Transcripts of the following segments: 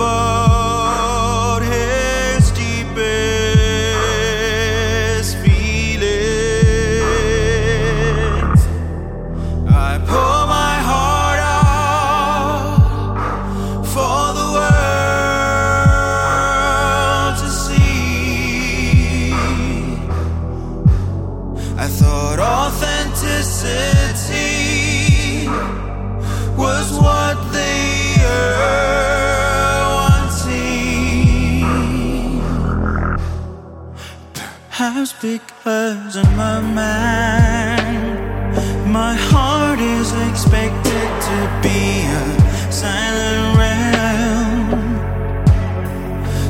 about his deepest feelings. I pour my heart out for the world to see. I thought authenticity. Because of my mind, my heart is expected to be a silent realm.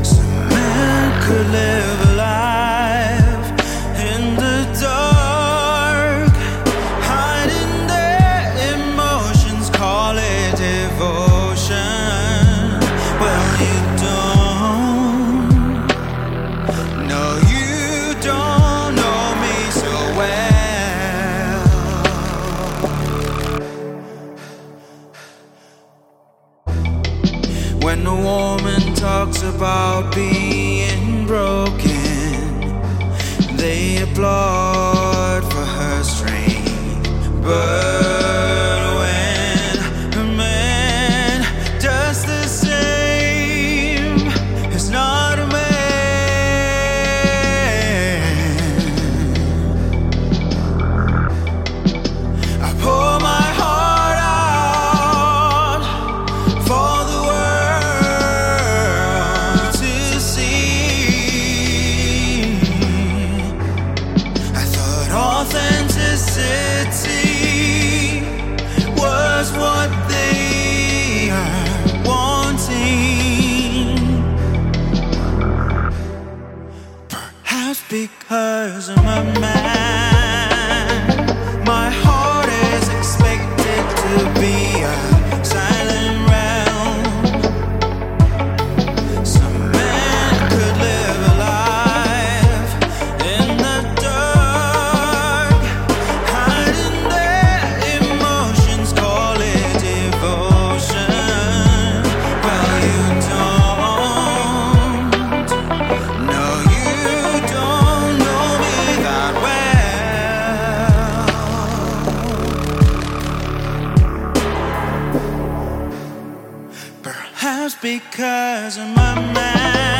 Some could live a life in the dark, hiding their emotions, call it devotion. When a woman talks about being broken, they applaud for her strength. But authenticity was what they are wanting. Perhaps because of my mind, my heart is expected to be a because of my mind.